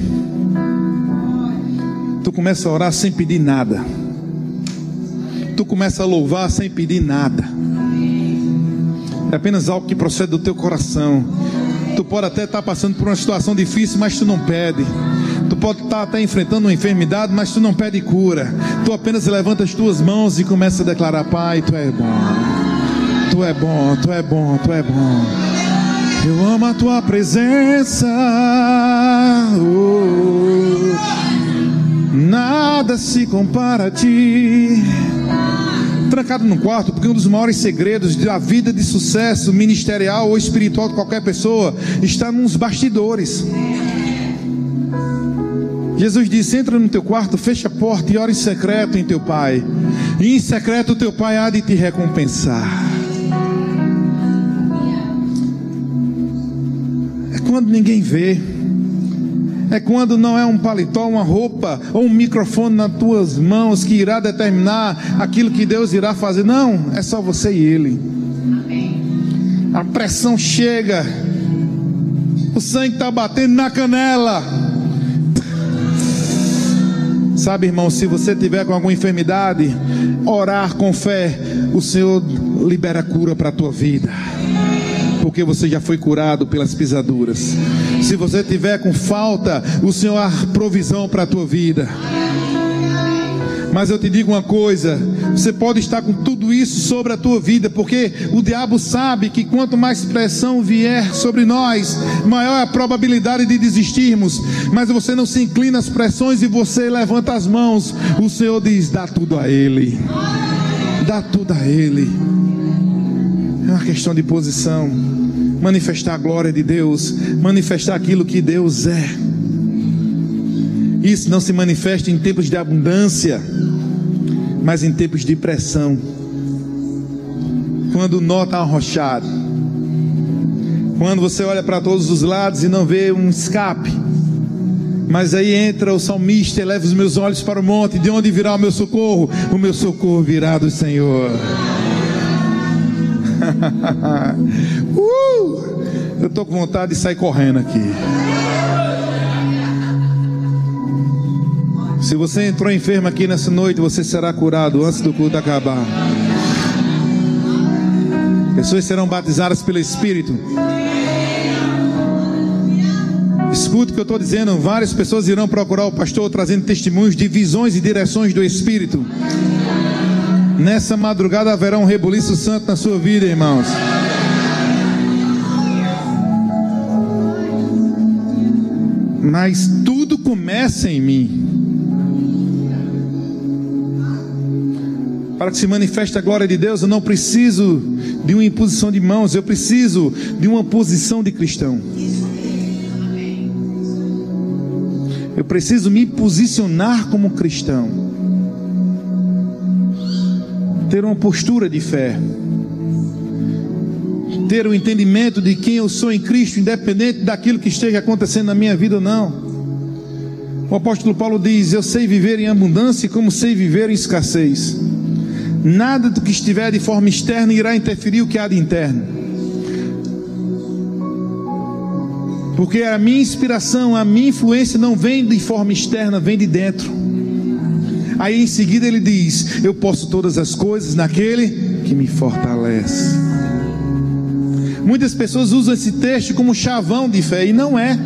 tu começa a orar sem pedir nada. Tu começa a louvar sem pedir nada. É apenas algo que procede do teu coração. Tu pode até estar passando por uma situação difícil, mas tu não pede. Tu pode estar até enfrentando uma enfermidade, mas tu não pede cura. Tu apenas levanta as tuas mãos e começa a declarar: Pai, tu é bom. Tu é bom, tu é bom, tu é bom. Eu amo a tua presença. Oh, nada se compara a ti trancado no quarto, porque um dos maiores segredos da vida de sucesso ministerial ou espiritual de qualquer pessoa está nos bastidores. Jesus disse: entra no teu quarto, fecha a porta e ora em secreto em teu pai. E em secreto teu pai há de te recompensar. Quando ninguém vê é quando não é um paletó, uma roupa ou um microfone nas tuas mãos que irá determinar aquilo que Deus irá fazer. Não, é só você e Ele. A pressão chega, o sangue está batendo na canela. Sabe, irmão, se você tiver com alguma enfermidade, orar com fé, o Senhor libera cura para a tua vida porque você já foi curado pelas pisaduras. Se você tiver com falta, o Senhor há provisão para a tua vida. Mas eu te digo uma coisa: você pode estar com tudo isso sobre a tua vida, porque o diabo sabe que quanto mais pressão vier sobre nós, maior é a probabilidade de desistirmos. Mas você não se inclina às pressões e você levanta as mãos. O Senhor diz: dá tudo a Ele, dá tudo a Ele. É uma questão de posição. Manifestar a glória de Deus, manifestar aquilo que Deus é. Isso não se manifesta em tempos de abundância, mas em tempos de pressão. Quando o nó está arrochado, quando você olha para todos os lados e não vê um escape, mas aí entra o salmista, eleva os meus olhos para o monte, de onde virá o meu socorro? O meu socorro virá do Senhor. [LAUGHS] uh, eu estou com vontade de sair correndo aqui. Se você entrou enfermo aqui nessa noite, você será curado antes do culto acabar. Pessoas serão batizadas pelo Espírito. Escute o que eu estou dizendo. Várias pessoas irão procurar o pastor trazendo testemunhos de visões e direções do Espírito. Nessa madrugada haverá um rebuliço santo na sua vida, irmãos. Mas tudo começa em mim. Para que se manifeste a glória de Deus, eu não preciso de uma imposição de mãos, eu preciso de uma posição de cristão. Eu preciso me posicionar como cristão ter uma postura de fé, ter o entendimento de quem eu sou em Cristo, independente daquilo que esteja acontecendo na minha vida ou não. O apóstolo Paulo diz: Eu sei viver em abundância, como sei viver em escassez. Nada do que estiver de forma externa irá interferir o que há de interno. Porque a minha inspiração, a minha influência não vem de forma externa, vem de dentro. Aí em seguida ele diz: Eu posso todas as coisas naquele que me fortalece. Muitas pessoas usam esse texto como chavão de fé e não é.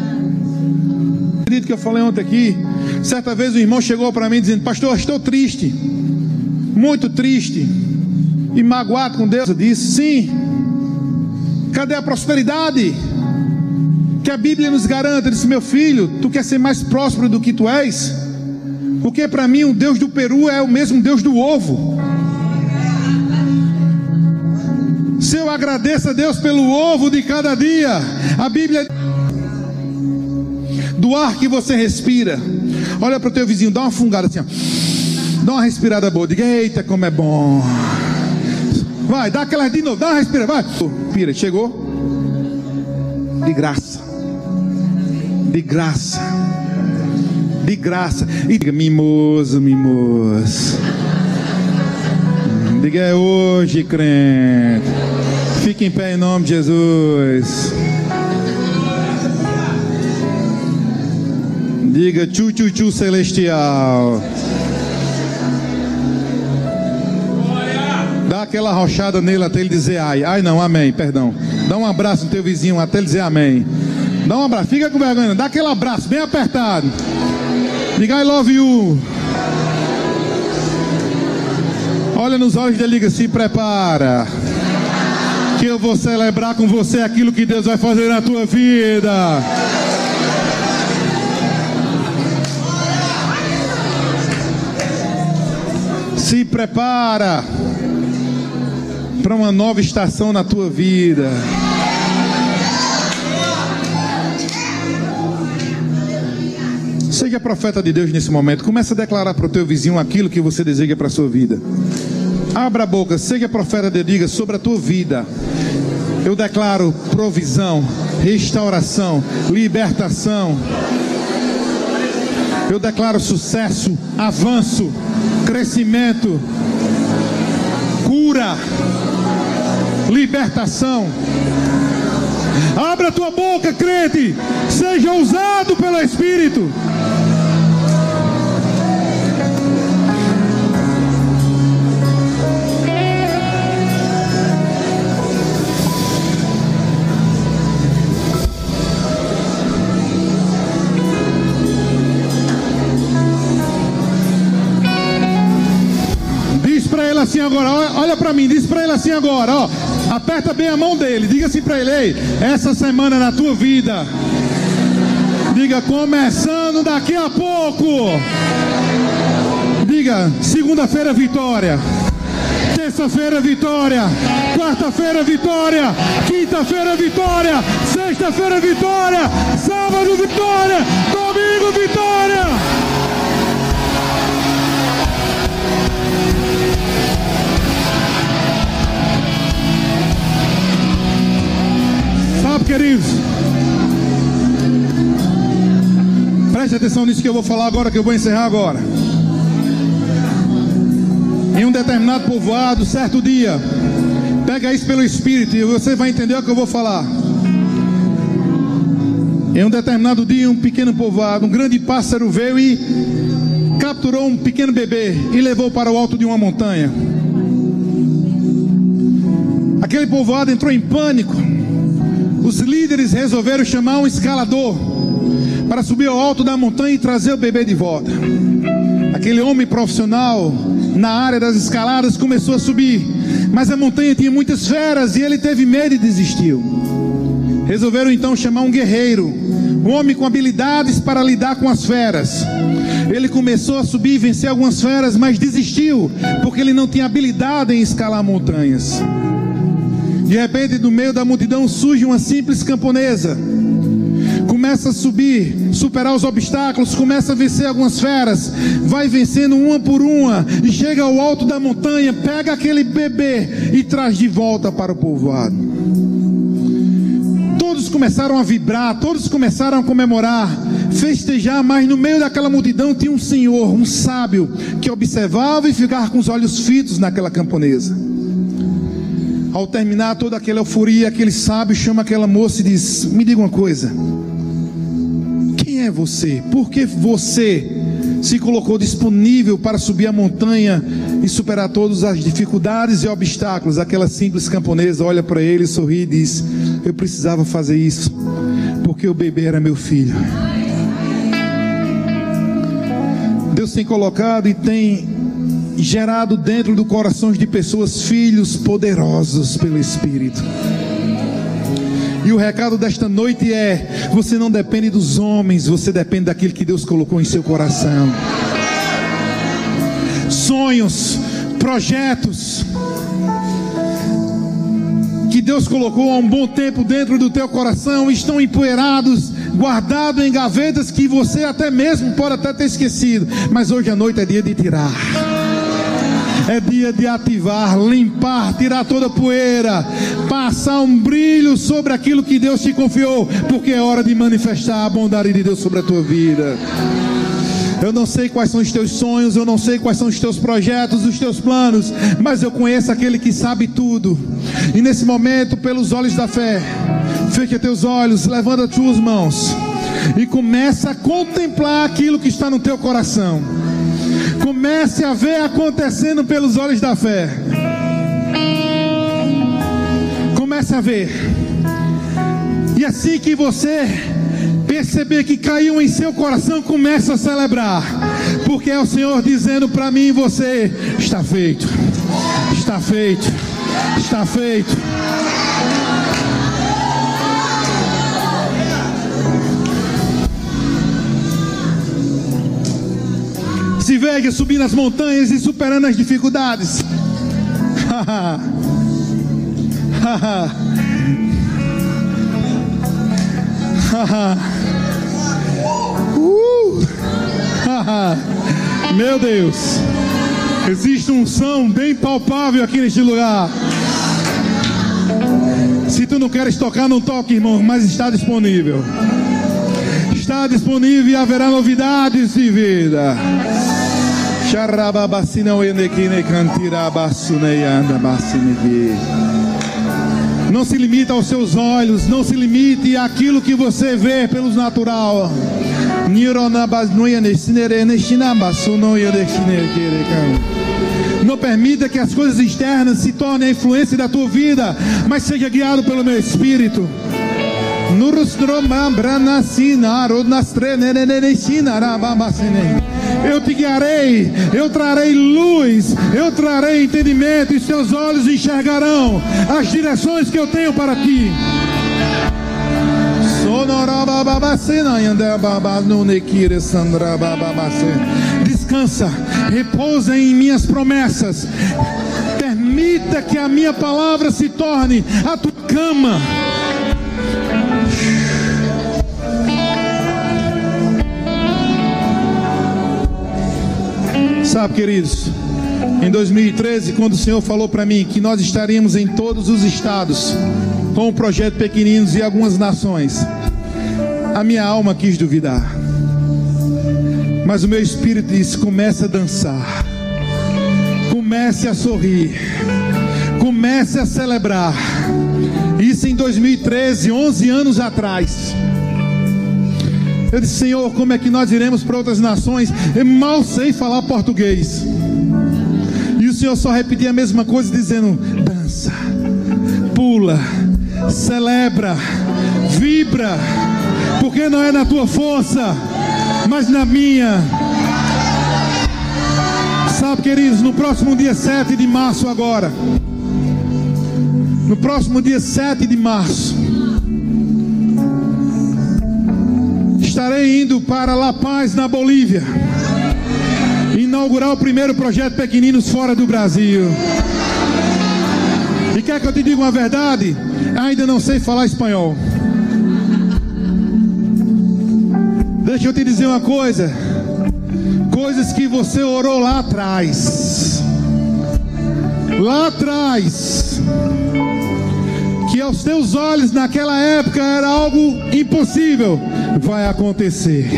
Acredito que eu falei ontem aqui. Certa vez o irmão chegou para mim dizendo: Pastor, estou triste, muito triste e magoado com Deus. Eu disse: Sim, cadê a prosperidade? Que a Bíblia nos garanta. Eu disse: Meu filho, tu quer ser mais próspero do que tu és? Porque para mim o Deus do Peru é o mesmo Deus do ovo. Se eu agradeço a Deus pelo ovo de cada dia, a Bíblia do ar que você respira. Olha para o teu vizinho, dá uma fungada assim, ó. dá uma respirada boa. Diga, eita, como é bom. Vai, dá aquela de novo, dá uma respirada, vai. Pira, chegou. De graça. De graça. De graça. E diga, mimoso, mimoso. Diga, é hoje, crente. Fique em pé em nome de Jesus. Diga tchu tchu tchu celestial. Dá aquela rochada nele até ele dizer ai. Ai não, amém, perdão. Dá um abraço no teu vizinho até ele dizer amém. Dá um abraço, fica com vergonha, dá aquele abraço bem apertado. Diga I love you. Olha nos olhos dele diga: se prepara. Que eu vou celebrar com você aquilo que Deus vai fazer na tua vida. Se prepara para uma nova estação na tua vida. Seja profeta de Deus nesse momento. Comece a declarar para o teu vizinho aquilo que você deseja para a sua vida. Abra a boca, seja profeta de diga sobre a tua vida. Eu declaro provisão, restauração, libertação. Eu declaro sucesso, avanço, crescimento, cura, libertação. Abra a tua boca, crente. Seja usado pelo Espírito. Assim agora, olha, para mim, diz para ele assim agora, ó. Aperta bem a mão dele, diga assim para ele, ei, essa semana na tua vida. Diga, começando daqui a pouco. Diga, segunda-feira vitória. Terça-feira vitória. Quarta-feira vitória. Quinta-feira vitória. Sexta-feira vitória. Sábado vitória. Domingo vitória. Atenção nisso que eu vou falar agora, que eu vou encerrar agora. Em um determinado povoado, certo dia, pega isso pelo Espírito e você vai entender o que eu vou falar. Em um determinado dia, um pequeno povoado, um grande pássaro veio e capturou um pequeno bebê e levou para o alto de uma montanha. Aquele povoado entrou em pânico. Os líderes resolveram chamar um escalador para subir ao alto da montanha e trazer o bebê de volta. Aquele homem profissional na área das escaladas começou a subir, mas a montanha tinha muitas feras e ele teve medo e desistiu. Resolveram então chamar um guerreiro, um homem com habilidades para lidar com as feras. Ele começou a subir e vencer algumas feras, mas desistiu, porque ele não tinha habilidade em escalar montanhas. De repente, no meio da multidão surge uma simples camponesa. Começa a subir, superar os obstáculos, começa a vencer algumas feras, vai vencendo uma por uma e chega ao alto da montanha, pega aquele bebê e traz de volta para o povoado. Todos começaram a vibrar, todos começaram a comemorar, festejar, mas no meio daquela multidão tinha um senhor, um sábio, que observava e ficava com os olhos fitos naquela camponesa. Ao terminar toda aquela euforia, aquele sábio chama aquela moça e diz: Me diga uma coisa. Você? Por que você se colocou disponível para subir a montanha e superar todas as dificuldades e obstáculos. Aquela simples camponesa olha para ele, sorri e diz: Eu precisava fazer isso, porque o bebê era meu filho. Deus tem colocado e tem gerado dentro do coração de pessoas filhos poderosos pelo Espírito. E o recado desta noite é: você não depende dos homens, você depende daquilo que Deus colocou em seu coração. Sonhos, projetos que Deus colocou há um bom tempo dentro do teu coração estão empoeirados, guardados em gavetas que você até mesmo pode até ter esquecido, mas hoje à noite é dia de tirar é dia de ativar, limpar, tirar toda a poeira, passar um brilho sobre aquilo que Deus te confiou, porque é hora de manifestar a bondade de Deus sobre a tua vida. Eu não sei quais são os teus sonhos, eu não sei quais são os teus projetos, os teus planos, mas eu conheço aquele que sabe tudo. E nesse momento, pelos olhos da fé, feche teus olhos, levanta as tuas mãos e começa a contemplar aquilo que está no teu coração. Comece a ver acontecendo pelos olhos da fé. Comece a ver. E assim que você perceber que caiu em seu coração, comece a celebrar. Porque é o Senhor dizendo para mim e você: está feito, está feito, está feito. Se veja subindo as montanhas e superando as dificuldades. uh! [LAUGHS] Meu Deus, existe um som bem palpável aqui neste lugar. Se tu não queres tocar, não toque, irmão, mas está disponível. Está disponível e haverá novidades de vida. Não se limita aos seus olhos, não se limite àquilo que você vê pelos natural. Não permita que as coisas externas se tornem a influência da tua vida, mas seja guiado pelo meu espírito. Eu te guiarei, eu trarei luz, eu trarei entendimento, e seus olhos enxergarão as direções que eu tenho para ti. Descansa, repousa em minhas promessas. Permita que a minha palavra se torne a tua cama. Sabe, queridos, em 2013, quando o Senhor falou para mim que nós estaríamos em todos os estados com o projeto Pequeninos e algumas nações, a minha alma quis duvidar. Mas o meu espírito disse: comece a dançar, comece a sorrir, comece a celebrar. Isso em 2013, 11 anos atrás. Eu disse, Senhor, como é que nós iremos para outras nações? Eu mal sei falar português. E o Senhor só repetia a mesma coisa, dizendo: dança, pula, celebra, vibra, porque não é na tua força, mas na minha. Sabe, queridos, no próximo dia 7 de março, agora, no próximo dia 7 de março, estarei indo para La Paz, na Bolívia, inaugurar o primeiro projeto Pequeninos fora do Brasil. E quer que eu te diga uma verdade? Ainda não sei falar espanhol. Deixa eu te dizer uma coisa. Coisas que você orou lá atrás. Lá atrás que aos teus olhos naquela época era algo impossível, vai acontecer.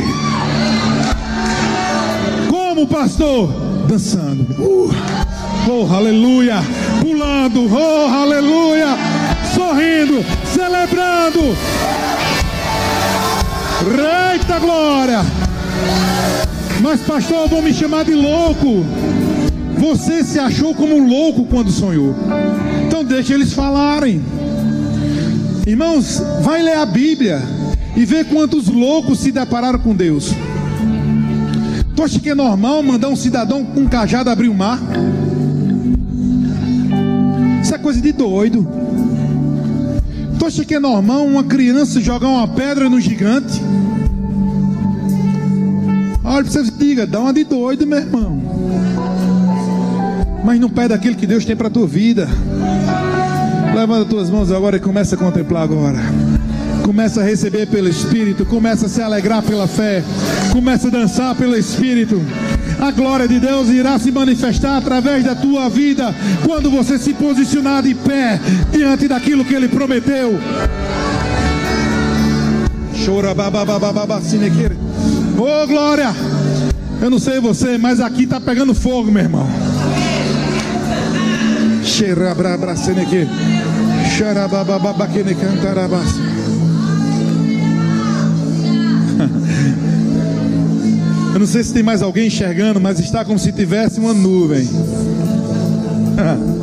Como pastor? Dançando. Uh, oh, aleluia. Pulando. Oh, aleluia. Sorrindo. Celebrando. Eita glória. Mas, pastor, vão me chamar de louco. Você se achou como louco quando sonhou. Então, deixa eles falarem. Irmãos, vai ler a Bíblia e ver quantos loucos se depararam com Deus. Tu acha que é normal mandar um cidadão com um cajado abrir o mar? Isso é coisa de doido. Tu acha que é normal uma criança jogar uma pedra no gigante? Olha você diga, dá uma de doido, meu irmão. Mas não pede aquilo que Deus tem para tua vida. Levanta as tuas mãos agora e começa a contemplar agora. Começa a receber pelo Espírito, começa a se alegrar pela fé, começa a dançar pelo Espírito. A glória de Deus irá se manifestar através da tua vida quando você se posicionar de pé diante daquilo que Ele prometeu. Chora Oh glória! Eu não sei você, mas aqui está pegando fogo, meu irmão. Cheira brabra seneque. Xarabababaquene cantarabas. Eu não sei se tem mais alguém enxergando, mas está como se tivesse uma nuvem. [LAUGHS]